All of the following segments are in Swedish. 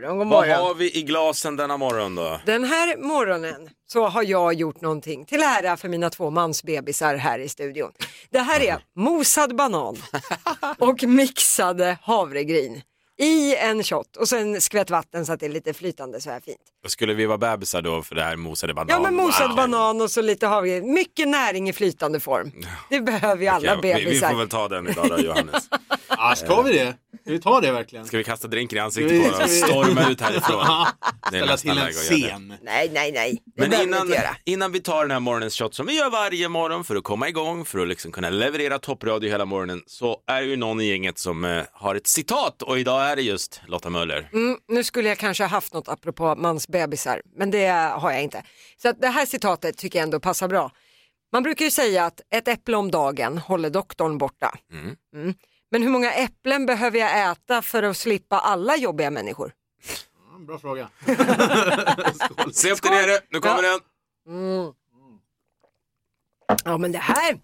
morgon, god Vad morgon. har vi i glasen denna morgon då? Den här morgonen så har jag gjort någonting till ära för mina två mansbebisar här i studion. Det här är mosad banan och mixade havregryn i en shot och sen skvätt vatten så att det är lite flytande så här fint. Skulle vi vara bebisar då för det här mosade banan? Ja men mosad Wow. banan och så lite havregryn. Mycket näring i flytande form. Det behöver ju alla Okej, vi, vi bebisar. får väl ta den idag då Johannes. Ja, ska vi det? Ska vi ta det verkligen? Ska vi kasta drinken i ansiktet vi- på dem och vi- storma ut härifrån? Ställa till en scen. Nej, nej, nej. Det Men vi innan, göra. innan vi tar den här morgonens shot som vi gör varje morgon för att komma igång, för att liksom kunna leverera toppradio hela morgonen, så är det ju någon i gänget som eh, har ett citat och idag är det just Lotta Möller. Mm, nu skulle jag kanske ha haft något apropå mansbebisar, men det har jag inte. Så att det här citatet tycker jag ändå passar bra. Man brukar ju säga att ett äpple om dagen håller doktorn borta. Mm. Men hur många äpplen behöver jag äta för att slippa alla jobbiga människor? Ja, Bra fråga. Se upp där nere, nu kommer Ja. den! Ja men det här,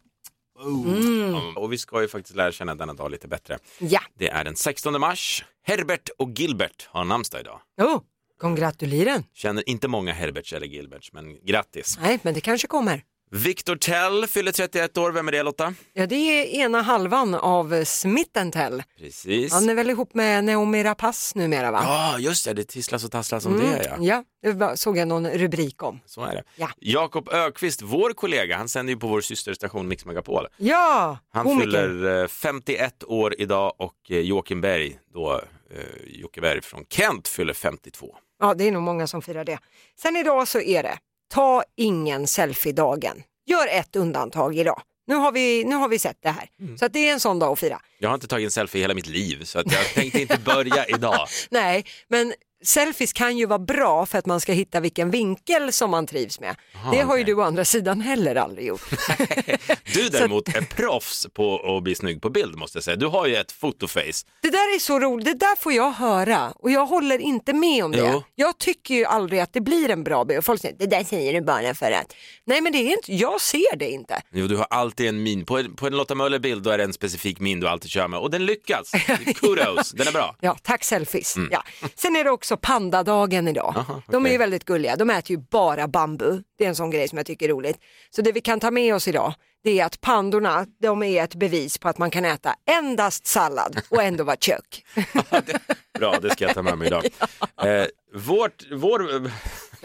Mm. Och vi ska ju faktiskt lära känna denna dag lite bättre. ja. Det är den 16 mars. Herbert och Gilbert har namnsdag idag. Oh, kongratulieren. Känner inte många Herberts eller Gilberts, men grattis. Nej men det kanske kommer. Victor Tell fyller 31 år. Vem är det Lotta? Ja det är ena halvan av eh, Smith Tell. Precis. Han är väl ihop med Naomi Rapace numera va? Ja, just det. Det tisslas och tasslas om Mm, det ja. ja, det såg jag någon rubrik om. Så är det. Ja. Jakob Ökvist, vår kollega, han sänder ju på vår systerstation Mix Megapol. Ja, Han komiker. fyller eh, 51 år idag och eh, Joakim Berg, då eh, Jocke Berg från Kent, fyller 52. Ja, det är nog många som firar det. Sen idag så är det, ta ingen selfie-dagen. Gör ett undantag idag. Nu har vi, nu har vi sett det här. Mm. Så att det är en sån dag att fira. Jag har inte tagit en selfie i hela mitt liv så att jag tänkte inte börja idag. Nej, men selfies kan ju vara bra för att man ska hitta vilken vinkel som man trivs med. det har ju du å andra sidan heller aldrig gjort. Du däremot är proffs på att bli snygg på bild måste jag säga. Du har ju ett fotoface. Det där är så roligt, det där får jag höra och jag håller inte med om det. Jo. Jag tycker ju aldrig att det blir en bra bild. Folk säger, det där säger du bara för att. Nej men det är inte, jag ser det inte. Jo, du har alltid en min. På en, på en Lotta Möller-bild då är det en specifik min du alltid kör med och den lyckas. Kudos, den är bra. Ja, tack selfies. Mm. Ja. Sen är det också pandadagen idag. De är ju väldigt gulliga, de äter ju bara bambu. Det är en sån grej som jag tycker är roligt. Så det vi kan ta med oss idag, det är att pandorna, de är ett bevis på att man kan äta endast sallad och ändå vara tjock. Bra, det ska jag ta med mig idag. Eh, vårt, vår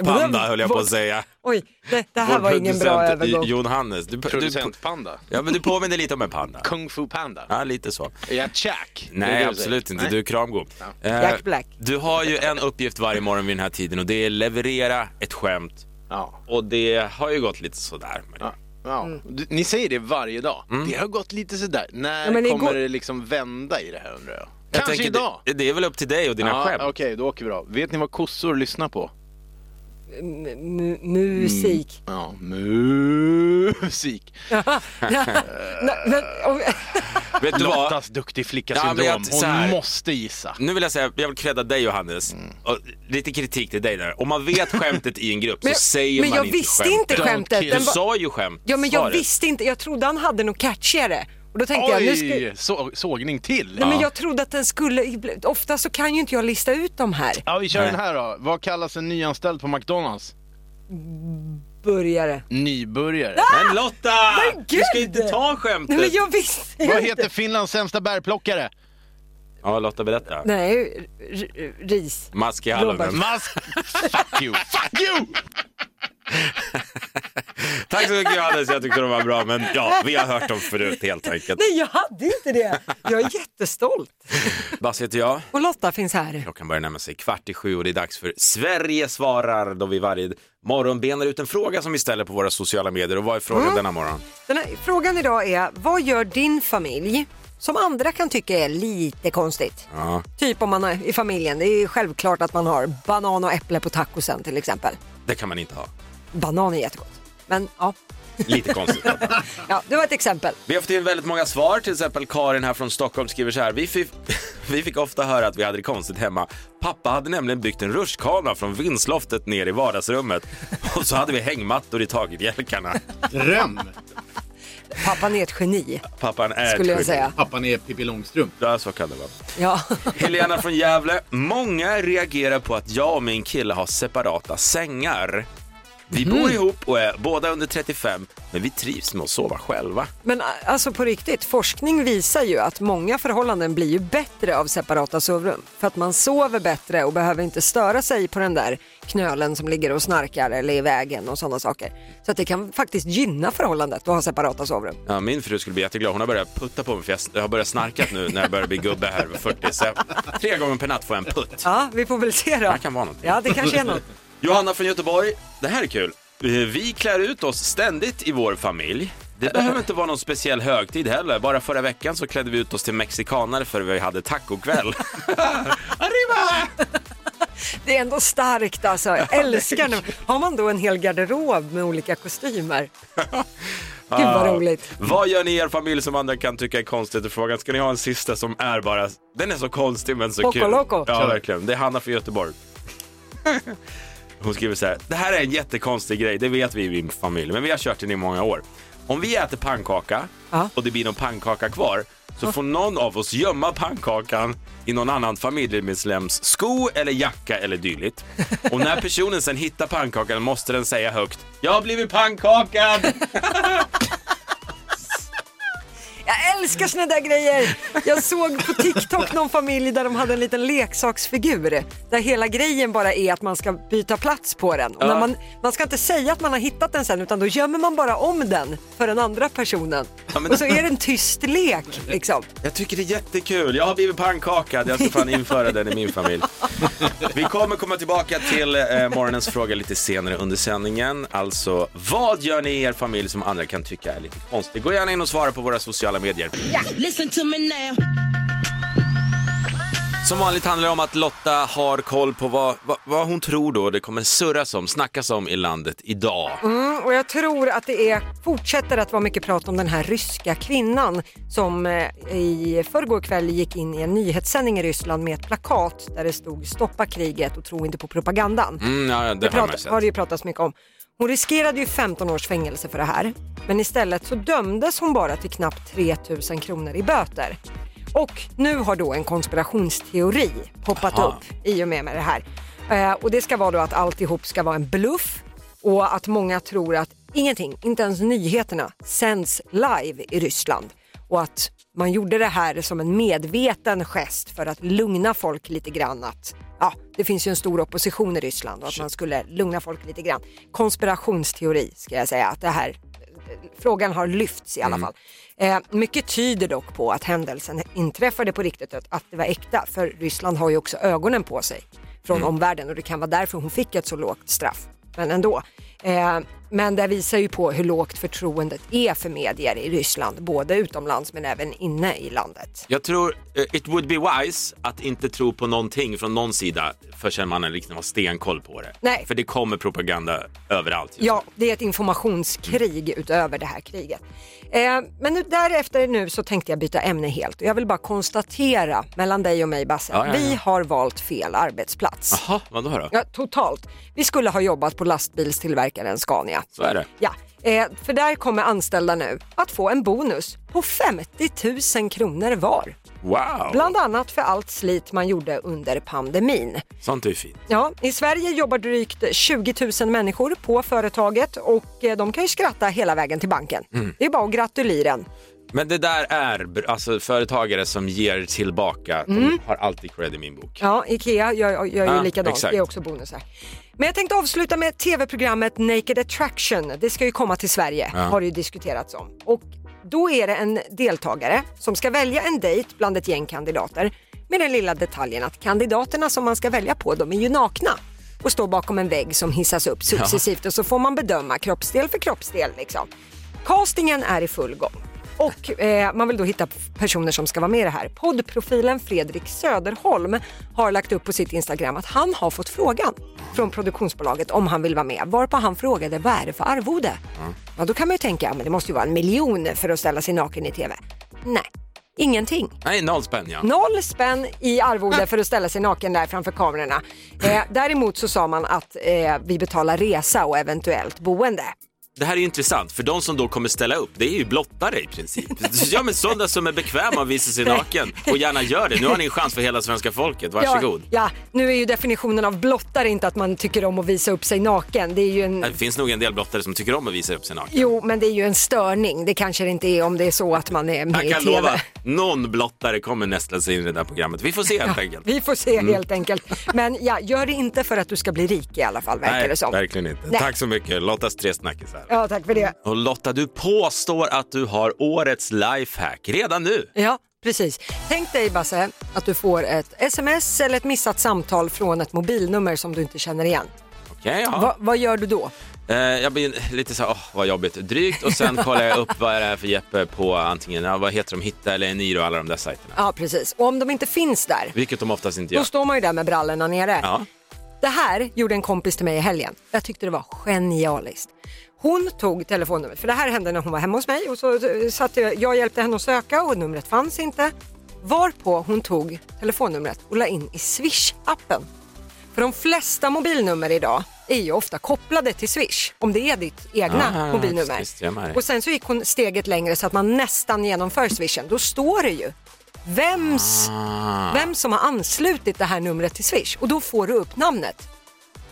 panda höll jag på att säga. Oj, det, det här Vår var ingen bra övergång. Jon Hannes. Du, du, Producentpanda. ja, men du påminner lite om en panda. Kung Fu Panda. Ja, lite så. Är jag Jack? Det är Nej, absolut inte. Nej. Du är kramgod. Eh, Jack Black. Du har ju en uppgift varje morgon vid den här tiden och det är leverera ett skämt. Ja. Och det har ju gått lite sådär. Men... Ja. Ja. Du, ni säger det varje dag. Det har gått lite sådär. När Ja, kommer går- det liksom vända i det här undrar jag? Jag Kanske tänker, idag. Det, det är väl upp till dig och dina Ja, skämt. Okej, då åker vi då. Vet ni vad kossor lyssnar på? M- mu- musik. Ja, musik. Men, Vet du vad? Lottas duktig Ja, flicka-syndrom. men jag- här. Hon måste gissa. Nu vill jag säga, jag vill credda dig Johannes. Och lite kritik till dig där. Om man vet skämtet i en grupp så Men jag- säger men man jag inte visste skämtet. inte skämtet. Du var- sa ju skämt. ja men jag Svaret. visste inte, jag trodde han hade något catchigare. Och då tänkte jag, nu ska, Oj, så, sågning till. nej, men jag trodde att den skulle, ofta så kan ju inte jag lista ut de här. Ja, vi kör Nej. den här då. Vad kallas en nyanställd på McDonalds? Börjare. Nybörjare. Men Lotta! Men du ska inte ta skämtet. Nej men jag visste Vad inte. heter Finlands sämsta bärplockare? Ja, Lotta berätta. Nej, r- r- ris. Mask i Robert. hallonen. Mask... Fuck you! Fuck you! Tack så mycket Johannes, jag tyckte de var bra. Men ja, vi har hört dem förut helt enkelt. Nej jag hade inte det. Jag är jättestolt. Basse heter jag. Och Lotta finns här. Klockan börjar närma sig kvart i sju och det är dags för Sverige svarar då vi varje morgon benar ut en fråga som vi ställer på våra sociala medier. Och vad är frågan Mm. denna morgon? Den här frågan idag är, vad gör din familj som andra kan tycka är lite konstigt? Ja. Typ om man är i familjen, det är självklart att man har banan och äpple på tacosen till exempel. Det kan man inte ha. Banan är jättegott. Men ja, Lite konstigt. ja det var ett exempel. Vi har fått in väldigt många svar, till exempel Karin här från Stockholm skriver så här. Vi fick, vi fick ofta höra att vi hade det konstigt hemma. Pappa hade nämligen byggt en rutschkana från vindsloftet ner i vardagsrummet och så hade vi hängmattor i taket, bjälkarna. Dröm! Pappan är ett geni, Pappan är skulle jag säga. Pappan är Pippi Långstrump. Ja, så kan det vara. Ja. Helena från Gävle. Många reagerar på att jag och min kille har separata sängar. Vi Mhm. bor ihop och är båda under 35, men vi trivs med att sova själva. Men alltså på riktigt, forskning visar ju att många förhållanden blir ju bättre av separata sovrum. För att man sover bättre och behöver inte störa sig på den där knölen som ligger och snarkar eller i vägen och sådana saker. Så att det kan faktiskt gynna förhållandet att ha separata sovrum. Ja, min fru skulle bli jätteglad. Hon har börjat putta på mig för jag- jag har börjat snarka nu när jag börjar bli gubbe här vid 40. Så jag, tre gånger per natt får jag en putt. Ja, vi får väl se då. Det kan vara något. Ja, det kanske är något. Johanna från Göteborg. Det här är kul. Eh, Vi klär ut oss ständigt i vår familj. Det behöver inte vara någon speciell högtid heller. Bara förra veckan så klädde vi ut oss till mexikanare för vi hade tacokväll. Arriba! Det är ändå starkt alltså. Jag älskar det. Har man då en hel garderob med olika kostymer? Gud vad roligt. Vad gör ni i er familj som andra kan tycka är konstigt? i Frågan. Ska ni ha en sista som är bara, den är så konstig men så Poco kul. loco. Ja, verkligen. Det är Hanna från Göteborg. Hon skriver så här, det här är en jättekonstig grej, det vet vi i min familj, men vi har kört den i många år. Om vi äter pannkaka Ja. och det blir någon pannkaka kvar, så får någon av oss gömma pannkakan i någon annan familjemedlems sko eller jacka eller dylikt. Och när personen sen hittar pannkakan måste den säga högt, jag har blivit pannkakad! Jag älskar såna där grejer. Jag såg på TikTok någon familj där de hade en liten leksaksfigur. Där hela grejen bara är att man ska byta plats på den. Ja. man, man ska inte säga att man har hittat den sen utan då gömmer man bara om den för den andra personen. Ja, men- Och så är det en tyst lek liksom. Jag tycker det är jättekul. Jag har blivit pannkakad. Jag ska fan införa den i min familj. Vi kommer komma tillbaka till eh, morgonens fråga lite senare under sändningen. Alltså, vad gör ni i er familj som andra kan tycka är lite konstigt? Gå gärna in och svara på våra sociala medier. Listen to me now. Som vanligt handlar det om att Lotta har koll på vad, vad, vad hon tror då det kommer surras om, snackas om i landet idag. Mm, och jag tror att det är, fortsätter att vara mycket prat om den här ryska kvinnan som eh, i förrgår kväll gick in i en nyhetssändning i Ryssland med ett plakat där det stod stoppa kriget och tro inte på propagandan. Mm, ja, det, Det har prat, sett. har det ju pratats mycket om. Hon riskerade ju 15 års fängelse för det här, men istället så dömdes hon bara till knappt 3 000 kronor i böter. Och nu har då en konspirationsteori poppat Aha. upp i och med, med det här. Eh, och det ska vara då att alltihop ska vara en bluff och att många tror att ingenting, inte ens nyheterna, sänds live i Ryssland. Och att man gjorde det här som en medveten gest för att lugna folk lite grann. Att, ja, det finns ju en stor opposition i Ryssland och att man skulle lugna folk lite grann. Konspirationsteori ska jag säga att det här frågan har lyfts i alla fall. Eh, mycket tyder dock på att händelsen inträffade på riktigt, att, att det var äkta. För Ryssland har ju också ögonen på sig från omvärlden och det kan vara därför hon fick ett så lågt straff. Men ändå. Eh, men det visar ju på hur lågt förtroendet är för medier i Ryssland, både utomlands men även inne i landet. Jag tror eh, it would be wise att inte tro på någonting från någon sida förrän man liksom har stenkoll på det. Nej. För det kommer propaganda överallt. Ja, det är ett informationskrig utöver det här kriget. Eh, men nu, därefter nu så tänkte jag byta ämne helt och jag vill bara konstatera mellan dig och mig Basse, Ja, ja, ja. vi har valt fel arbetsplats. Jaha, vadå då? Ja, totalt. Vi skulle ha jobbat på lastbilstillverkaren Scania. Så är det. Ja, eh, för där kommer anställda nu att få en bonus på 50 000 kronor var. Wow, Bland annat för allt slit man gjorde under pandemin. sånt är ju fint. Ja, i Sverige jobbar drygt 20 000 människor på företaget och eh, de kan ju skratta hela vägen till banken. Mm. Det är bara att gratulera. Men det där är alltså företagare som ger tillbaka. De har alltid cred i min bok. Ja, Ikea gör, gör ju Ja, likadant, exakt. det är också bonusar. Men jag tänkte avsluta med tv-programmet Naked Attraction. Det ska ju komma till Sverige, Ja. har det ju diskuterats om. Och då är det en deltagare som ska välja en dejt bland ett gäng kandidater med den lilla detaljen att kandidaterna som man ska välja på, de är ju nakna och står bakom en vägg som hissas upp successivt och så får man bedöma kroppsdel för kroppsdel. Liksom. Castingen är i full gång. Och eh, man vill då hitta personer som ska vara med i det här. Poddprofilen Fredrik Söderholm har lagt upp på sitt Instagram att han har fått frågan från produktionsbolaget om han vill vara med. Varpå han frågade vad är det för arvode? Ja, då kan man ju tänka, men det måste ju vara en miljon för att ställa sig naken i TV. Nej, ingenting. Nej, noll spänn ja. Noll spänn i arvode för att ställa sig naken där framför kamerorna. Eh, däremot så sa man att eh, vi betalar resa och eventuellt boende. Det här är ju intressant, för de som då kommer ställa upp, det är ju blottare i princip. Ja men sådana som är bekväma att visa sig naken och gärna gör det. Nu har ni en chans för hela svenska folket, varsågod. Ja, ja, nu är ju definitionen av blottare inte att man tycker om att visa upp sig naken. Det är ju en... Det finns nog en del blottare som tycker om att visa upp sig naken. Jo, men det är ju en störning. Det kanske det inte är om det är så att man är med Jag i kan TV. lova, någon blottare kommer nästla sig in i det där programmet. Vi får se helt enkelt. Vi får se helt enkelt. Men ja, gör det inte för att du ska bli rik i alla fall, verkar Nej, det som. verkligen inte. Nej. Tack så mycket, Lottas tre snackisar. Ja, tack för det. Och Lotta, du påstår att du har årets lifehack redan nu. Ja, precis. Tänk dig Basse att du får ett sms eller ett missat samtal från ett mobilnummer som du inte känner igen. Okej, ja. Va, vad gör du då? Eh, jag blir lite så här, åh vad jobbigt, drygt och sen kollar jag upp vad det är för Jeppe på antingen, ja, vad heter de, Hitta eller Eniro, alla de där sajterna. Ja, precis. Och om de inte finns där, Vilket de oftast inte då gör. står man ju där med brallorna nere. Ja. Det här gjorde en kompis till mig i helgen. Jag tyckte det var genialiskt. Hon tog telefonnumret, för det här hände när hon var hemma hos mig och så satt jag, jag hjälpte henne att söka och numret fanns inte. Varpå hon tog telefonnumret och la in i Swish-appen. För de flesta mobilnummer idag är ju ofta kopplade till Swish, om det är ditt egna Ah, mobilnummer. visst, och sen så gick hon steget längre så att man nästan genomför Swishen. Då står det ju vems, Ah. vem som har anslutit det här numret till Swish och då får du upp namnet.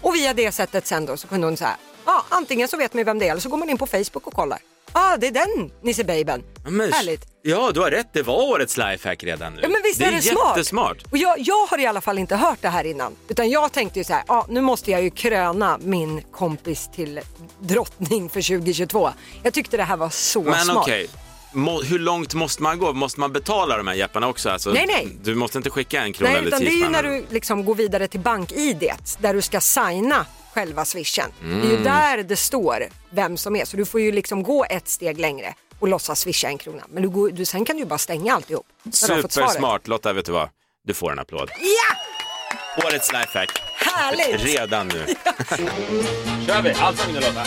Och via det sättet sen då så kunde hon säga, ja antingen så vet man vem det är eller så går man in på Facebook och kollar. Ja ah, det är den Nisse Babyn. Men, Härligt. Ja, du har rätt, det var årets lifehack redan nu. Ja, men visst det är, det smart? jättesmart. Och jag, jag har i alla fall inte hört det här innan. Utan jag tänkte ju så här, ja, nu måste jag ju kröna min kompis till drottning för 2022. Jag tyckte det här var så Men smart. okej, Må, hur långt måste man gå? Måste man betala de här jepparna också? Alltså, Nej, nej. Du måste inte skicka en krona Nej, eller utan det tio är ju när du liksom går vidare till bank-id där du ska signa själva swishen. Det är Mm. ju där det står vem som är, så du får ju liksom gå ett steg längre och låtsas swisha en krona. Men du går, du, sen kan du ju bara stänga alltihop. Supersmart. Lotta, vet du vad? Du får en applåd. Ja! Årets lifehack. Härligt! Redan nu. kör vi, allsång nu Lotta.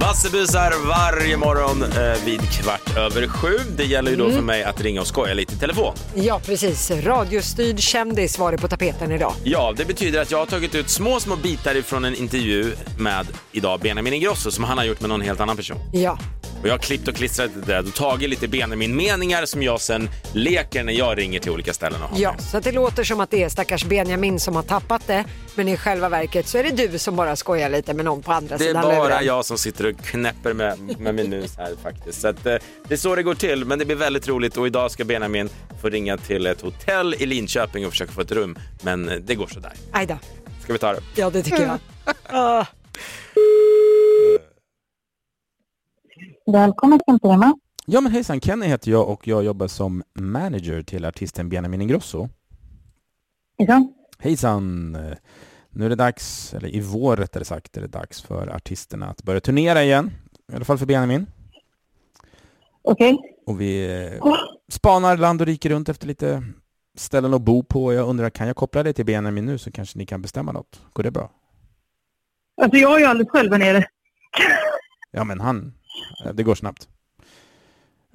Bassebusar varje morgon eh, vid kvart över sju. Det gäller ju då Mm. för mig att ringa och skoja lite i telefon. Ja, precis. Radiostyrd kändis var det på tapeten idag. Ja, det betyder att jag har tagit ut små, små bitar ifrån en intervju med idag Benjamin Ingrosso som han har gjort med någon helt annan person. Ja, Och jag har klippt och klistrat det där och tagit lite Benjamin-meningar som jag sen leker när jag ringer till olika ställen och har ja, med. så att det låter som att det är stackars Benjamin som har tappat det. Men i själva verket så är det du som bara skojar lite med någon på andra Det är sidan bara luren. jag som sitter och knäpper med, med min mus här faktiskt. Så att, eh, det är så det går till, men det blir väldigt roligt och idag ska Benjamin få ringa till ett hotell i Linköping och försöka få ett rum. Men eh, det går sådär. Aj då. Ska vi ta det? Ja, det tycker jag. Ah. Välkommen till Tema. Ja men hejsan, Kenny heter jag och jag jobbar som manager till artisten Benjamin Ingrosso. Hejsan. Hejsan! Nu är det dags, eller i vår rättare sagt, är det dags för artisterna att börja turnera igen. I alla fall för Benjamin. Okej. Och vi eh, spanar land och rike runt efter lite ställen att bo på. Jag undrar, kan jag koppla det till Benjamin nu så kanske ni kan bestämma något? Går det bra? Alltså jag är ju alldeles själv här nere. Ja men han, det går snabbt.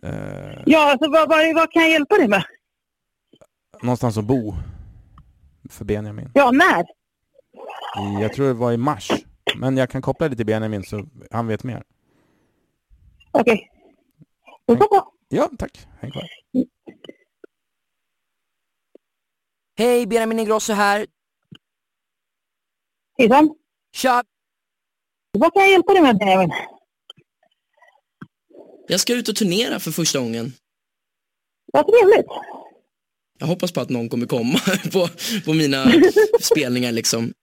Eh, Ja, alltså vad, vad, vad kan jag hjälpa dig med? någonstans att bo för Benjamin. Ja, när? Jag tror det var i mars. Men jag kan koppla det till Benjamin så han vet mer. Okej. Går bra. Ja, tack. Häng kvar. Hej, Benjamin Ingrosso här. Hejsan. Tja! Vad kan jag hjälpa dig med Benjamin? Jag ska ut och turnera för första gången. Vad trevligt. Jag hoppas på att någon kommer komma på, på mina spelningar liksom.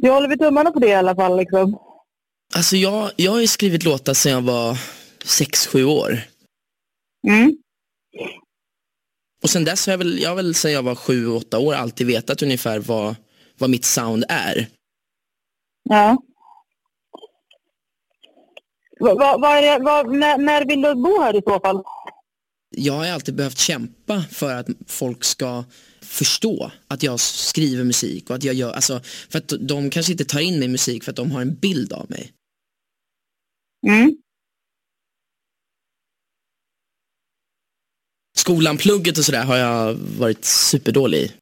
Jag håller tummarna på det i alla fall liksom. Alltså jag, jag har ju skrivit låtar sedan jag var sex sju år. Mm. Och sen dess har jag väl, jag har väl sedan jag var sju åtta år alltid vetat ungefär vad, vad mitt sound är. Ja. Är det, vad, när, när vill du bo här i så fall? Jag har alltid behövt kämpa för att folk ska förstå att jag skriver musik och att jag gör, alltså för att de kanske inte tar in mig i musik för att de har en bild av mig. Mm. skolan, plugget och sådär har jag varit superdålig i.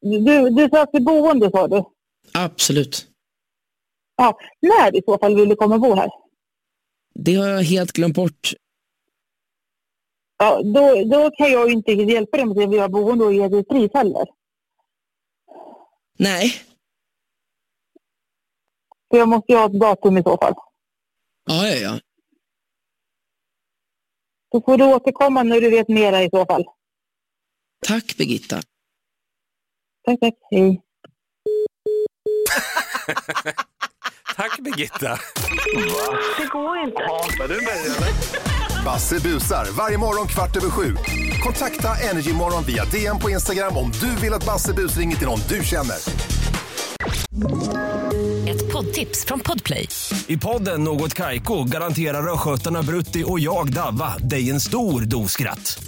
Du, du söker boende sa du? Absolut. Ja. När i så fall vill du komma och bo här? Det har jag helt glömt bort. Ja, då, då kan jag ju inte hjälpa dig med att vi har boende och ge dig pris heller. Nej. För jag måste ju ha ett datum i så fall. Ja, ja, ja. Då får du återkomma när du vet mera i så fall. Tack Birgitta. Tack, tack. Hej. Tack Birgitta. Det går inte. Hatar du mig eller? Basse busar varje morgon kvart över sju. Kontakta Energymorgon via DM på Instagram om du vill att Basse bus ringer till någon du känner. Ett poddtips från Podplay. I podden Något Kaiko garanterar östgötarna Brutti och jag, Davva, dig en stor dos skratt.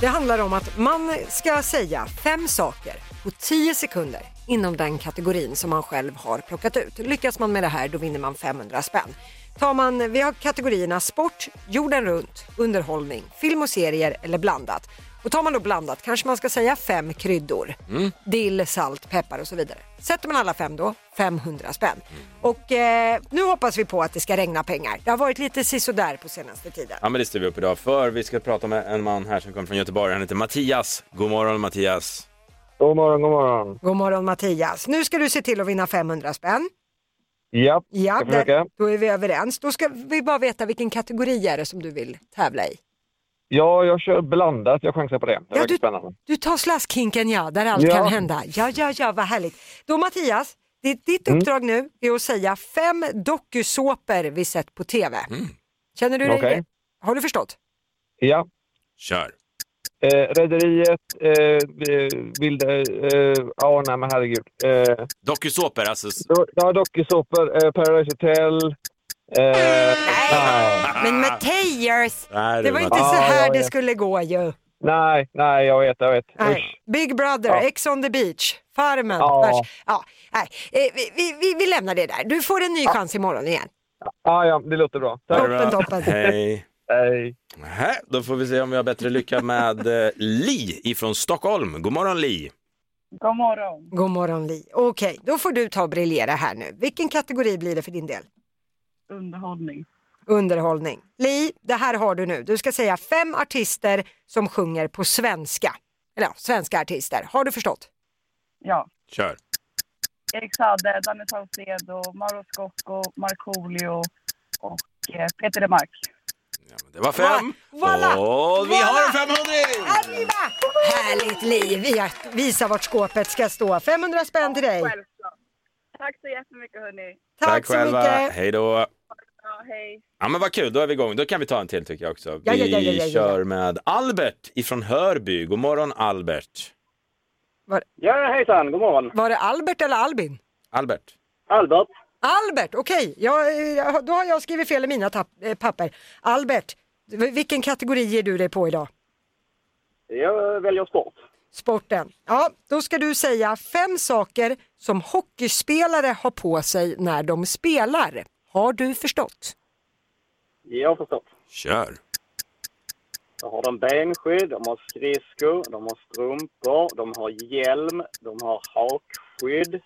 Det handlar om att man ska säga fem saker på tio sekunder inom den kategorin som man själv har plockat ut. Lyckas man med det här då vinner man 500 spänn. Tar man, vi har kategorierna sport, jorden runt, underhållning, film och serier eller blandat. Och tar man då blandat kanske man ska säga fem kryddor. Dill, salt, peppar och så vidare. Sätter man alla fem då, 500 spänn. Och eh, nu hoppas vi på att det ska regna pengar. Det har varit lite sisådär på senaste tiden. Ja men det styr vi upp idag för vi ska prata med en man här som kommer från Göteborg. Han heter Mattias. God morgon Mattias. God morgon, god morgon. God morgon Mattias. Nu ska du se till att vinna 500 spänn. Ja, Ja, där, då är vi överens. Då ska vi bara veta vilken kategori är det som du vill tävla i. Ja, jag kör blandat. Jag chansar på det. Det Ja, du- spännande. Du tar slaskhinken ja, där allt Ja. kan hända. Ja, ja, ja, vad härligt. Då Mattias, det, ditt Mm. uppdrag nu är att säga fem dokusåpor vi sett på TV. Känner du dig... Okej. Har du förstått? Ja. Kör. Eh, Rederiet, eh, eh, Vilda... Eh, ja, nej men herregud. Eh, Dokusåpor, alltså. ja, dokusåpor, eh, Paradise Hotel. Eh, nej. Men Mattias, Nej, det var inte så Ja, här det skulle gå ju. nej, nej, jag vet, jag vet. Nej. Usch. Big Brother, Ja. Ex on the beach, Farmen. Ja. Ja, nej. Eh, vi, vi, vi, lämnar det där. Du får en ny chans imorgon igen. Ja, ja, det låter bra. Det Toppen, bra. toppen. Hej. Hej. Nähä, Då får vi se om vi har bättre lycka med eh, Li ifrån Stockholm. God morgon Li. God morgon. God morgon Li. Okej, då får du ta och briljera här nu. Vilken kategori blir det för din del? Underhållning. Underhållning. Li, det här har du nu. Du ska säga fem artister som sjunger på svenska. Eller ja, svenska artister. Har du förstått? Ja. Kör. Erik Saade, Danny Saucedo, Mauro Scocco, Markoolio och eh, Peter DeMarc. Det var fem. Voilà. Och vi har en 500! Arriba! Härligt Li, Vi har- visa vart skåpet ska stå. 500 spänn till dig. Självklart. Tack så jättemycket hörni. Tack, så själva. mycket. Hej då. Ja, hej. Ja men vad kul, då är vi igång. Då kan vi ta en till tycker jag också. Ja, vi ja, ja, ja, ja, ja. kör med Albert ifrån Hörby. God morgon Albert. Ja, hejsan. God morgon. Var det Albert eller Albin? Albert. Albert. Albert, okej. Jag, jag, då har jag skrivit fel i mina tapp, eh, papper. Albert, vilken kategori ger du dig på idag? Jag väljer sport. Sporten. Ja, då ska du säga fem saker som hockeyspelare har på sig när de spelar. Har du förstått? Jag har förstått. Kör. Då har de benskydd, de har skridskor, de har strumpor, de har hjälm, de har hakskydd,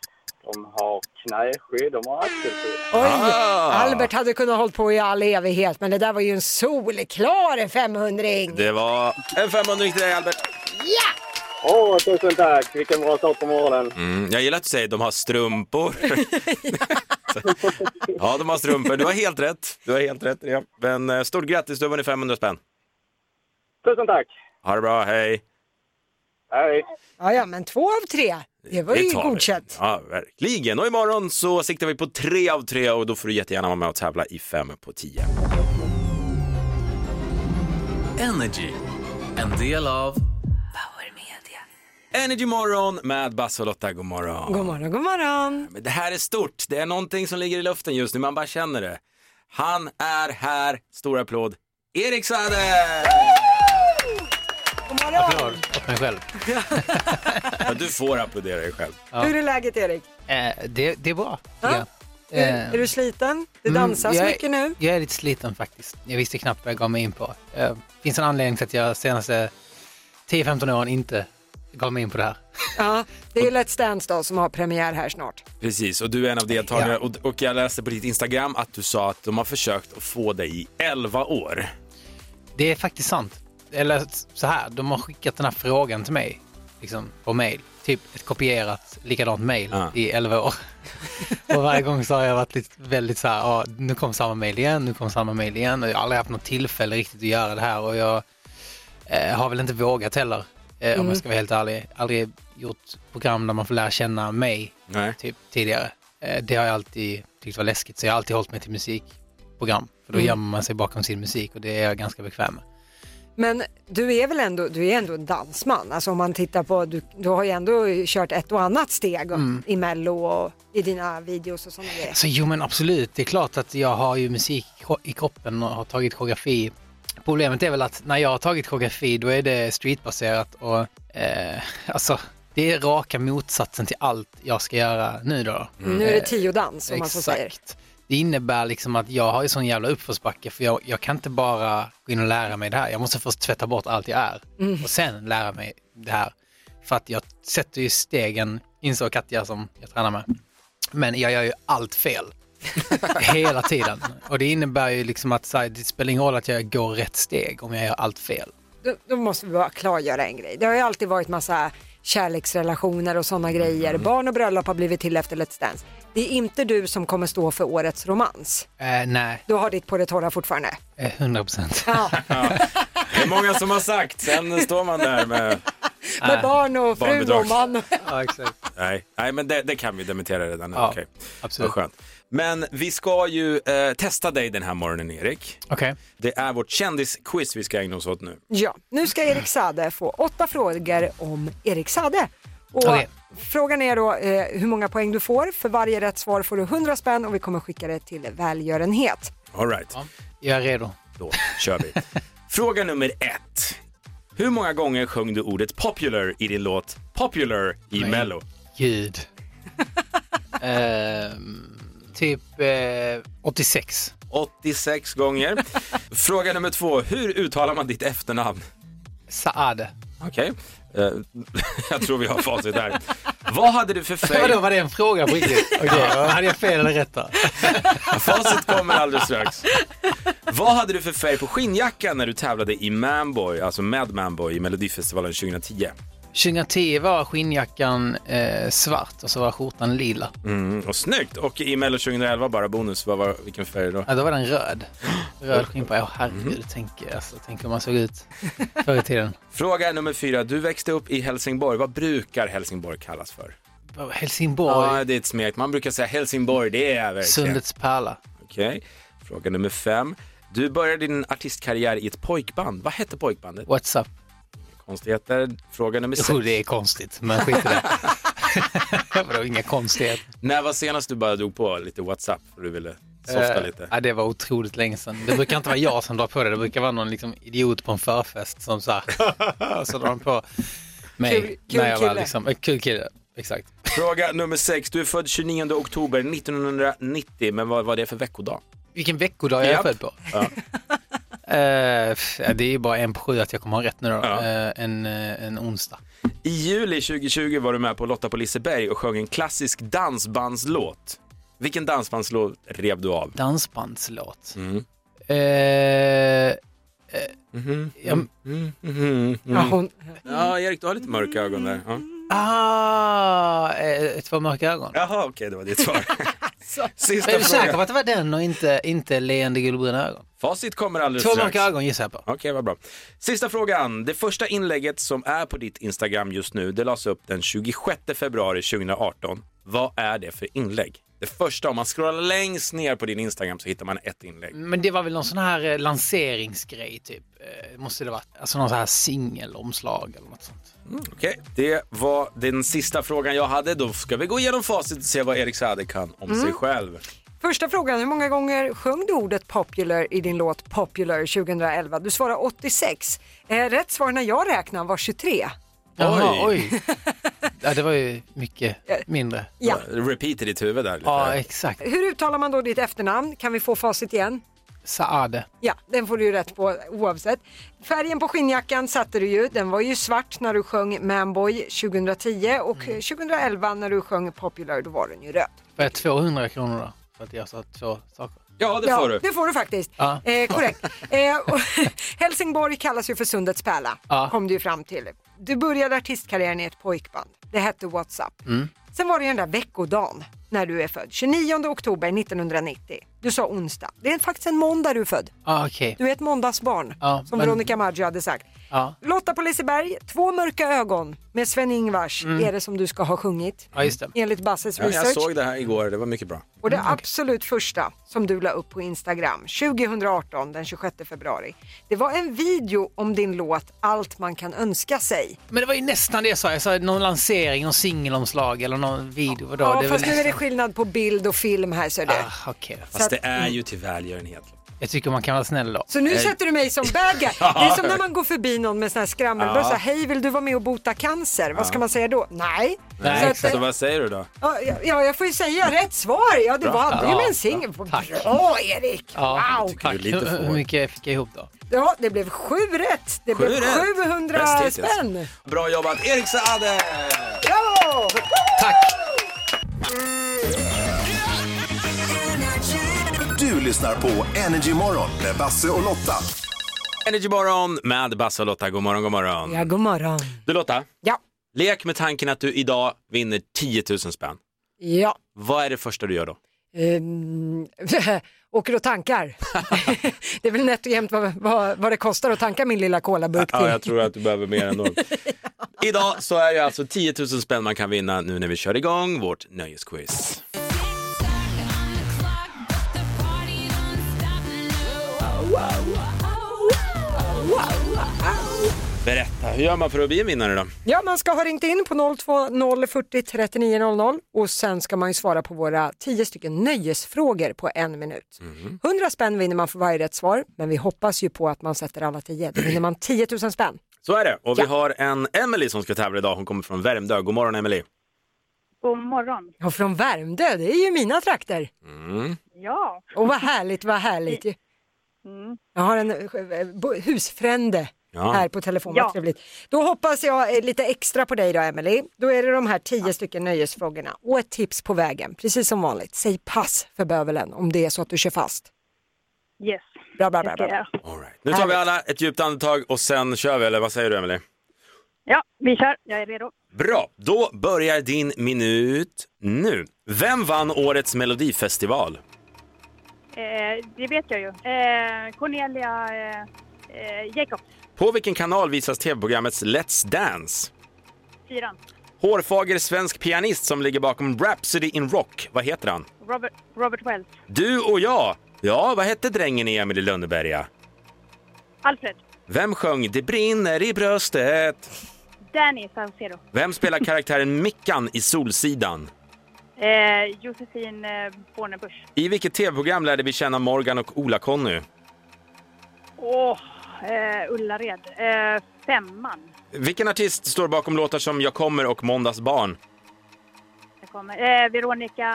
de har knäskydd, de har axelskydd. Oj, Ah. Albert hade kunnat hålla på i all evighet men det där var ju en solklar 500 Det var en 500 till dig Albert. Åh, tusen tack! Vilken bra start på morgonen. Mm, jag gillar att du säger de har strumpor. ja, de har strumpor. Du har helt rätt. Du har helt rätt. Ja. Men eh, stort grattis, du har vunnit 500 spänn. Tusen tack! Ha det bra, hej. Hej! Ja, ja, men två av tre. Det var ju tar vi. godkänt. Ja, verkligen. Och imorgon så siktar vi på tre av tre och då får du jättegärna vara med och tävla i fem på tio. Energy. En del av Energy Morgon med Basse och Lotta. God morgon. God morgon, god morgon. Men det här är stort. Det är någonting som ligger i luften just nu. Man bara känner det. Han är här. Stor applåd. Erik Saade! God morgon. Applåd åt mig själv. Ja, du får applådera dig själv. Ja. Hur är läget Erik? Eh, det, det är bra, Ja. Är, Eh, är du sliten? Det mm, dansas jag är- mycket nu. Jag är lite sliten faktiskt. Jag visste knappt vad jag gav mig in på. Det finns en anledning till att jag senaste 10-15 åren inte gav mig in på det här. Ja, det är Let's Dance då som har premiär här snart. Precis, och du är en av deltagarna. Ja. Och, och jag läste på ditt Instagram att du sa att de har försökt att få dig i 11 år. Det är faktiskt sant. Eller så här, de har skickat den här frågan till mig liksom, på mail. Typ ett kopierat likadant mail i 11 år. och varje gång så har jag varit lite, väldigt så här, ja, nu kom samma mail igen, nu kom samma mail igen. Och jag har aldrig haft något tillfälle riktigt att göra det här och jag eh, har väl inte vågat heller. Eh, Om Mm. jag ska vara helt ärlig. Aldrig gjort program där man får lära känna mig Nej. typ, tidigare. Eh, det har jag alltid tyckt var läskigt, så jag har alltid hållit mig till musikprogram. För då Mm. gömmer man sig bakom sin musik och det är jag ganska bekväm med. Men du är väl ändå, du är ändå en dansman? Alltså om man tittar på, du, du har ju ändå kört ett och annat steg Mm. i mello och i dina videos och sådana grejer. Så jo men absolut, det är klart att jag har ju musik i kroppen och har tagit koreografi. Problemet är väl att när jag har tagit koreografi då är det streetbaserat och eh, alltså det är raka motsatsen till allt jag ska göra nu då. Nu är det tio dans om man så säger. Det innebär liksom att jag har ju sån jävla uppförsbacke för jag, jag kan inte bara gå in och lära mig det här. Jag måste först tvätta bort allt jag är Mm. och sen lära mig det här. För att jag sätter ju stegen, insåg Katja som jag tränar med. Men jag gör ju allt fel. Hela tiden. Och det innebär ju liksom att här, det spelar ingen roll att jag går rätt steg om jag gör allt fel. Då, då måste vi bara klargöra en grej. Det har ju alltid varit massa kärleksrelationer och sådana grejer. Mm. Barn och bröllop har blivit till efter Let's Dance. Det är inte du som kommer stå för årets romans. Eh, nej, Du har ditt på det torra fortfarande. eh, 100 procent. Ja, Det är många som har sagt, sen står man där med... med barn och fru och man. Ja, exakt. Nej, nej men det, det kan vi dementera redan nu. Ja, Okej. absolut. Vad skönt. Men vi ska ju eh, testa dig den här morgonen, Erik. Okej. Det är vårt kändisquiz vi ska ägna oss åt nu. Ja, nu ska Erik Sade få åtta frågor om Erik Sade. Och Okej. Frågan är då eh, hur många poäng du får. För varje rätt svar får du 100 spänn och vi kommer skicka det till välgörenhet. All right. Jag är redo. Då kör vi. Fråga nummer ett. Hur många gånger sjöng du ordet popular i din låt Popular i Nej. Mello? Gud. Ehm, typ eh, 86. 86 gånger. Fråga nummer två. Hur uttalar man ditt efternamn? Saade. Okej. Eh, jag tror vi har facit där. Vad hade du för färg? Vadå, var det en fråga på riktigt? Okej, hade jag fel eller rätt då? Facit kommer alldeles strax. Vad hade du för färg på skinnjackan när du tävlade i Manboy, alltså med Manboy i Melodifestivalen 2010? 2010 var skinnjackan eh, svart och så var skjortan lila. Mm, och snyggt! Och i Mello 2011, bara bonus, vad var, vilken färg då? Ja, då var den röd. Röd skinnpaj. Ja, herregud, tänk, alltså, tänk hur man såg ut förr i tiden. Fråga nummer fyra. Du växte upp i Helsingborg. Vad brukar Helsingborg kallas för? Helsingborg, Ja, det är ett smek. Man brukar säga Helsingborg, det är verkligen. Sundets pärla. Okej. Fråga nummer fem. Du började din artistkarriär i ett pojkband. Vad hette pojkbandet? What's up? Konstigheter. Fråga nummer sex. Jo, det är konstigt, men skit i det. Vadå, inga konstigheter. När var senast du bara drog på lite WhatsApp för du ville softa Eh, lite? Ja, det var otroligt länge sedan. Det brukar inte vara jag som drar på det. Det brukar vara någon liksom, idiot på en förfest som så här, så drar de på mig. Kul- kul när jag var kille. liksom, eh, kul kille, exakt. Fråga nummer sex. Du är född 29 oktober 1990, men vad var det för veckodag? Vilken veckodag jag är född på? Ja. Eh, det är ju bara en på sju att jag kommer ha rätt nu då. Ja. Eh, en, eh, en onsdag. I juli 2020 var du med på Lotta på Liseberg och sjöng en klassisk dansbandslåt. Vilken dansbandslåt rev du av? Dansbandslåt. Mm. Eh, ja. Ja, hon, Ja, Erik, du har lite mörka ögon där. Ja. ah, två mörka ögon. Jaha, okej, det var ditt svar. Sista Är du säker på frågan. att det var den och inte, inte leende guldbruna ögon? Facit kommer alldeles Två strax. mörka ögon gissar jag på. Okej, vad bra. Sista frågan. Det första inlägget som är på ditt Instagram just nu, det lades upp den 26 februari 2018. Vad är det för inlägg? Det första, om man scrollar längst ner på din Instagram så hittar man ett inlägg. Men det var väl någon sån här eh, lanseringsgrej typ. Eh, måste det vara. Alltså någon sån här singelomslag eller något sånt. Okej, det var den sista frågan jag hade. Då ska vi gå igenom facit och se vad Erik Saade kan om Mm. sig själv. Första frågan, hur många gånger sjöng du ordet popular i din låt Popular 2011? Du svarar 86. Eh, rätt svar när jag räknar var 23. Jaha, Oj. Ja, det var ju mycket mindre. Ja. Repeat i ditt huvud där. Lite. Ja, exakt. Hur uttalar man då ditt efternamn? Kan vi få facit igen? Saade. Ja, den får du ju rätt på oavsett. Färgen på skinnjackan satte du ju. Den var ju svart när du sjöng Manboy 2010 och 2011 när du sjöng Popular då var den ju röd. Får jag 200 kronor då? För att jag sa två saker. Ja, ja, Det får du faktiskt. Ja. Eh, korrekt. Eh, Helsingborg kallas ju för Sundets pärla, Ja. kom du ju fram till. Du började artistkarriären i ett pojkband. Det hette WhatsApp. Mm. Sen var det ju den där veckodagen när du är född. 29 oktober 1990. Du sa onsdag. Det är faktiskt en måndag du är född. Ah, Okej. Du är ett måndagsbarn, Ja, som men- Veronica Maggio hade sagt. Ja. Lotta på Liseberg, Två mörka ögon med Sven-Ingvars Mm. är det som du ska ha sjungit. Ja, just det. Enligt Basses Ja, research. jag såg det här igår, det var mycket bra. Och det absolut första som du la upp på Instagram 2018 den 26 februari. Det var en video om din låt Allt man kan önska sig. Men det var ju nästan det jag sa. Jag sa någon lansering, någon singelomslag eller någon video. Vadå? ja, det fast väl nu är det skillnad på bild och film här ser du. Ah, okej. Fast det är ju till välgörenhet. Jag tycker man kan vara snäll då. Så nu sätter du mig som bad guy. Det är som när man går förbi någon med sån här skrammelbröst. Ja. Hej, vill du vara med och bota cancer? Vad ska Ja. man säga då? Nej. Nej, Så att, så, eh, vad säger du då? Ja, ja, ja, jag får ju säga rätt svar. Ja, det Bra. var Ja, en singel. Tack. Bra Erik! Ja, wow! tack. Hur, hur mycket fick jag ihop då? Ja, det blev sju rätt. Det Sju blev rätt. 700 Bäst spänn. Bra jobbat Erik Saade! Bravo! Tack! Du lyssnar på Energy Morgon med Basse och Lotta. Energy morgon med Basse och Lotta. God morgon, god morgon. Ja, god morgon. Du Lotta, Ja. lek med tanken att du idag vinner 10 000 spänn. Ja. Vad är det första du gör då? Ehm, åker och tankar. det är väl nätt och jämnt vad, vad, vad det kostar att tanka min lilla colaburk till. Ja, jag tror att du behöver mer ändå. Idag så är det alltså 10 000 spänn man kan vinna nu när vi kör igång vårt nöjesquiz. Berätta, hur gör man för att bli en vinnare då? Ja, man ska ha ringt in på 020 40 39 00 och sen ska man ju svara på våra 10 stycken nöjesfrågor på en minut. 100 spänn vinner man för varje rätt svar, men vi hoppas ju på att man sätter alla 10. Då vinner man 10 000 spänn. Så är det, och vi har en Emily som ska tävla idag. Hon kommer från Värmdö. God morgon Emily. God morgon. Och från Värmdö, det är ju mina trakter. Mm. Ja. Och vad härligt, vad härligt. Mm. Jag har en eh, bo- husfrände Ja. här på telefon, Ja. trevligt. Då hoppas jag eh, lite extra på dig då Emily. Då är det de här 10 stycken nöjesfrågorna och ett tips på vägen, precis som vanligt. Säg pass för bövelen om det är så att du kör fast. Yes. Bra, bra, bra. Bra. jag. Nu tar vi alla ett djupt andetag och sen kör vi, eller vad säger du Emily? Ja, vi kör. Jag är redo. Bra, då börjar din minut nu. Vem vann årets melodifestival? Eh, det vet jag ju. Eh, Cornelia eh, eh, Jacobs, På vilken kanal visas tv-programmet Let's Dance? fyran. Hårfager svensk pianist som ligger bakom Rhapsody in Rock. Vad heter han? Robert, Robert Wells. Du och jag. Ja, vad hette drängen i Emily Lönneberga? Alfred. Vem sjöng Det brinner i bröstet? Danny Saucedo. Vem spelar karaktären Mickan i Solsidan? Eh, Josefin eh, Bornebusch. I vilket tv-program lärde vi känna Morgan och Ola-Conny? Åh, eh, Ullared. Eh, femman. Vilken artist står bakom låtar som Jag kommer och Måndags barn? Jag kommer. Eh, Veronica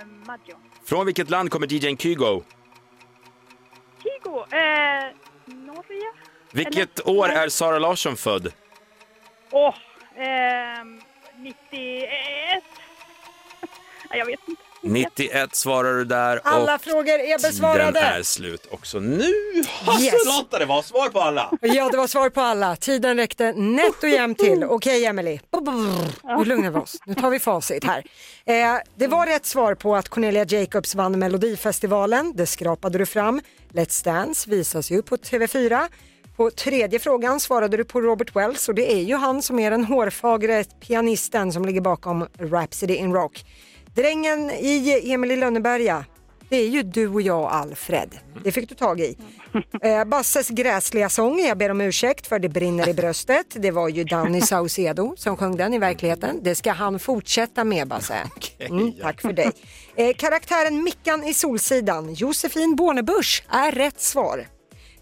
eh, Maggio. Från vilket land kommer DJn Kygo? Kygo. Eh, Norge. Vilket Eller- år är Sara Larsson född? Åh, ehm, 91. Nej, jag vet inte. 91 svarar du där Alla och frågor är tiden besvarade. är slut också nu. Yes. Lotta, det var svar på alla. Ja, det var svar på alla. Tiden räckte nätt och jämnt till. Okej, Emily. Nu lugnar vi oss. Nu tar vi facit här. Eh, det var rätt svar på att Cornelia Jacobs vann Melodifestivalen. Det skrapade du fram. Let's Dance visas ju på TV4. På tredje frågan svarade du på Robert Wells och det är ju han som är den hårfagre pianisten som ligger bakom Rhapsody in Rock. Drängen i Emil i Lönneberga, det är ju du och jag Alfred. Det fick du tag i. Eh, Basses gräsliga sång, jag ber om ursäkt för det brinner i bröstet. Det var ju Danny Saucedo som sjöng den i verkligheten. Det ska han fortsätta med Basse. Mm, tack för dig. Eh, karaktären Mickan i Solsidan, Josefin Bornebusch, är rätt svar.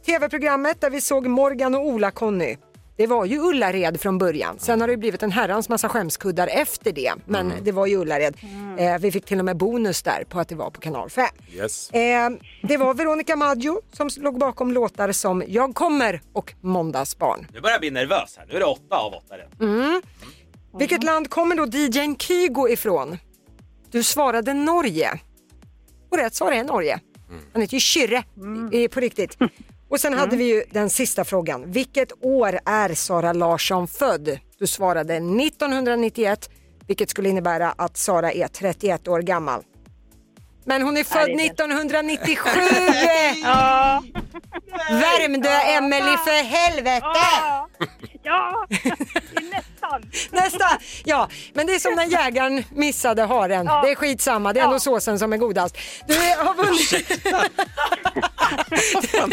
TV-programmet där vi såg Morgan och Ola-Conny. Det var ju Ullared från början. Sen har det blivit en herrans massa skämskuddar efter det. Men det var ju Ullared. Eh, vi fick till och med bonus där på att det var på kanal 5. Yes. Eh, det var Veronica Maggio som låg bakom låtar som Jag kommer och Måndagsbarn. Nu börjar jag bli nervös här. Nu är det åtta av åtta rätt. Mm. Vilket land kommer då DJn Kygo ifrån? Du svarade Norge. Och rätt svar är Norge. Han heter ju Kyrre i- på riktigt. Och sen hade vi ju den sista frågan. Vilket år är Sara Larsson född? Du svarade 1991, vilket skulle innebära att Sara är 31 år gammal. Men hon är född 1997! Ja. Värmdö Emelie för helvete! Ja, är nästan. Nästan! Ja, men det är som när jägaren missade haren. Det är skitsamma, det är ändå såsen som är godast. Du har vunnit...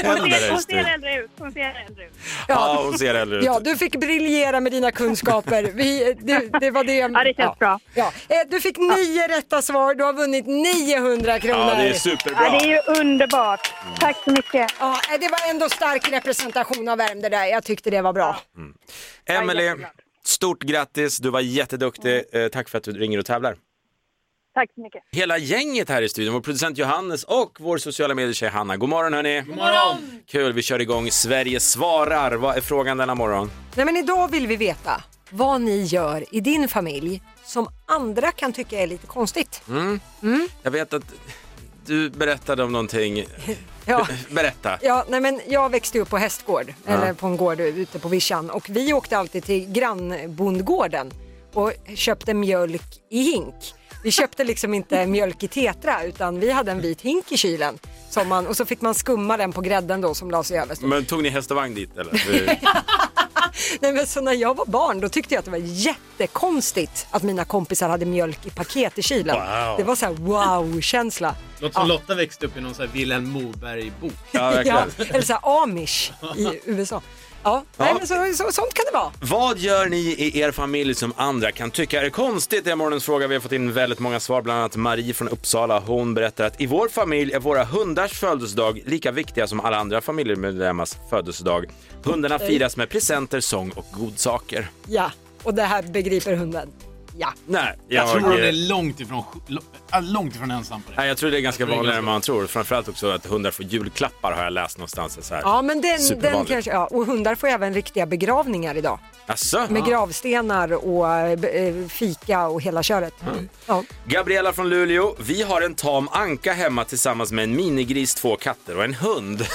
Vad Hon ser, hon ser äldre ut. Hon ser äldre ut. Ja, hon ser äldre ut. Ja, du fick briljera med dina kunskaper. Vi, det, det var det. Ja, det känns bra. Ja. Eh, Du fick nio rätta svar, du har vunnit 900 kronor. Ja, det är superbra. Ja, det är ju underbart. Tack så mycket. Ja, eh, det var ändå stark representation av Värmdö där. Jag tyckte det var bra. Emelie, stort grattis. Du var jätteduktig. Eh, tack för att du ringer och tävlar. Tack så mycket. Hela gänget här i studion, vår producent Johannes och vår sociala medier-tjej Hanna. God morgon hörni! God morgon! Kul, vi kör igång Sverige svarar. Vad är frågan denna morgon? Nej, men idag vill vi veta vad ni gör i din familj som andra kan tycka är lite konstigt. Mm. Jag vet att du berättade om någonting. Ja. Berätta. Ja, nej men jag växte upp på hästgård, Ja. eller på en gård ute på vischan och vi åkte alltid till grannbondgården och köpte mjölk i hink. Vi köpte liksom inte mjölk i tetra utan vi hade en vit hink i kylen som man, och så fick man skumma den på grädden då som lades över. Men tog ni häst och vagn dit eller? Nej, men så när jag var barn då tyckte jag att det var jättekonstigt att mina kompisar hade mjölk i paket i kylen. Wow. Det var så här wow-känsla. Låter som Lotta växte upp i någon sån här Vilhelm Moberg-bok. Ja, verkligen. eller så här amish i USA. Ja, Nej, men så, så, sånt kan det vara. Vad gör ni i er familj som andra kan tycka är konstigt? Det är morgonens fråga. Vi har fått in väldigt många svar, bland annat Marie från Uppsala. Hon berättar att i vår familj är våra hundars födelsedag lika viktiga som alla andra familjemedlemmars födelsedag. Hundarna firas med presenter, sång och godsaker. Ja, och det här begriper hunden. Ja. Nej, Jag, jag, tror hon är långt ifrån, äh, långt ifrån ensam på det. Nej, jag tror det är ganska vanligare än man tror. Framförallt också att hundar får julklappar har jag läst någonstans. Så här. Ja, men den, den Supervanligt. kanske, ja, och hundar får även riktiga begravningar idag. Asså? Med gravstenar och eh, fika och hela köret. Ja. Gabriella från Luleå. Vi har en tam anka hemma tillsammans med en minigris, två katter och en hund.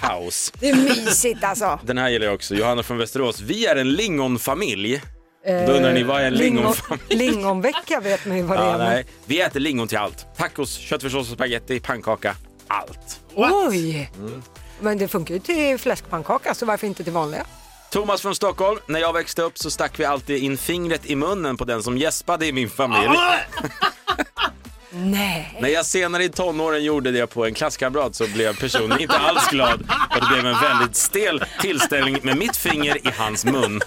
House. Det är mysigt alltså. Den här gillar jag också. Johanna från Västerås. Vi är en lingonfamilj. Då undrar ni, vad är en Eh, lingon- lingonfamilj? Lingonvecka vet man ju vad det Ja, är. men- nej. Vi äter lingon till allt. Tacos, köttfärssås och spagetti, pannkaka, allt. Oj! Mm. Men det funkar ju till fläskpannkaka så varför inte till vanliga? Thomas från Stockholm. När jag växte upp så stack vi alltid in fingret i munnen på den som gäspade i min familj. Nej. När jag senare i tonåren gjorde det på en klasskamrat så blev personen inte alls glad och det blev en väldigt stel tillställning med mitt finger i hans mun.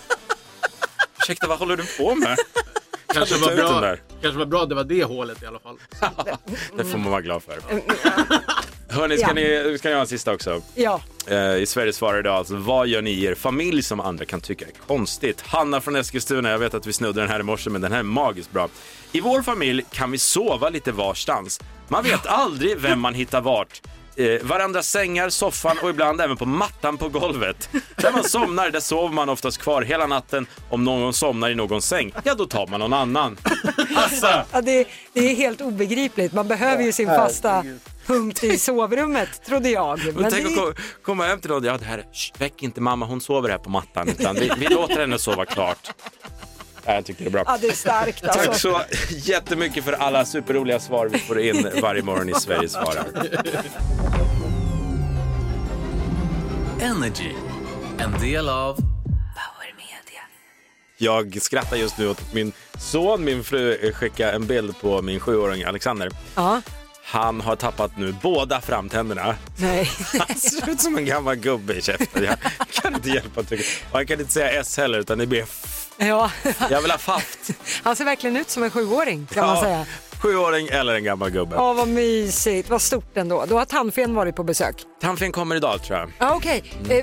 Ursäkta, vad håller du på med? Kanske var, bra, där? kanske var bra att det var det hålet i alla fall. Det får man vara glad för. Hörni, ska, Ja. ni, ska ni ha en sista också? Ja. Eh, I Sverige svarar idag alltså, vad gör ni i er familj som andra kan tycka är konstigt? Hanna från Eskilstuna, jag vet att vi snodde den här i morse, men den här är magiskt bra. I vår familj kan vi sova lite varstans. Man vet aldrig vem man hittar vart. Eh, varandras sängar, soffan och ibland även på mattan på golvet. Där man somnar, där sover man oftast kvar hela natten. Om någon somnar i någon säng, ja då tar man någon annan. Alltså, Ja, det, det är helt obegripligt. Man behöver ju sin fasta punkt i sovrummet, trodde jag. Men Men tänk det, att ko- komma hem till någon, ja det här, shh, väck inte mamma, hon sover här på mattan, utan vi, vi låter henne sova klart. Ja, jag tycker det är bra. ja, det är starkt alltså. Tack så jättemycket för alla superroliga svar vi får in varje morgon i Sverige svarar. Energy. En del av... Jag skrattar just nu åt min son. Min fru skickade en bild på min sjuåring Alexander. Ja. Han har tappat nu båda framtänderna. Nej. Han ser ut som en gammal gubbe i käften. Jag kan inte hjälpa att tycka. Och jag kan inte säga S heller utan det blir F. Ja. Jag vill ha faft. Han ser verkligen ut som en sjuåring kan man säga. Sjuåring eller en gammal gubbe. Åh vad mysigt, vad stort ändå. Då har tandfen varit på besök. Tandfen kommer idag tror jag. Ja, Okej, eh,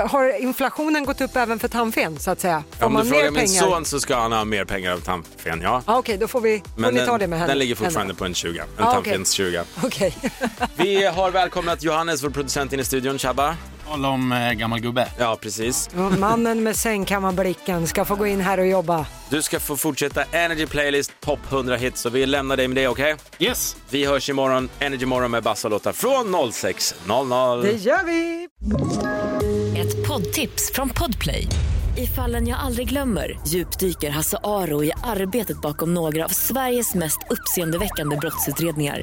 eh, har inflationen gått upp även för tandfen så att säga? Får Om man du frågar min pengar? son så ska han ha mer pengar av tandfen, ja. Ja, Okej, då får, vi, får Men ni ta den, det med henne. den ligger fortfarande henne. på en 20. En Ja, tandfens 20. Okej. Vi har välkomnat Johannes, vår producent in i studion. Tjabba. Tala om eh, gammal gubbe. Ja, precis. Mannen med sängkammarblicken ska få gå in här och jobba. Du ska få fortsätta Energy Playlist Top 100 hits så vi lämnar dig med det, okej? Yes. Vi hörs imorgon, Energy Morgon med Bassa och Lotta från 06.00. Det gör vi! Ett poddtips från Podplay. I fallen jag aldrig glömmer djupdyker Hasse Aro i arbetet bakom några av Sveriges mest uppseendeväckande brottsutredningar.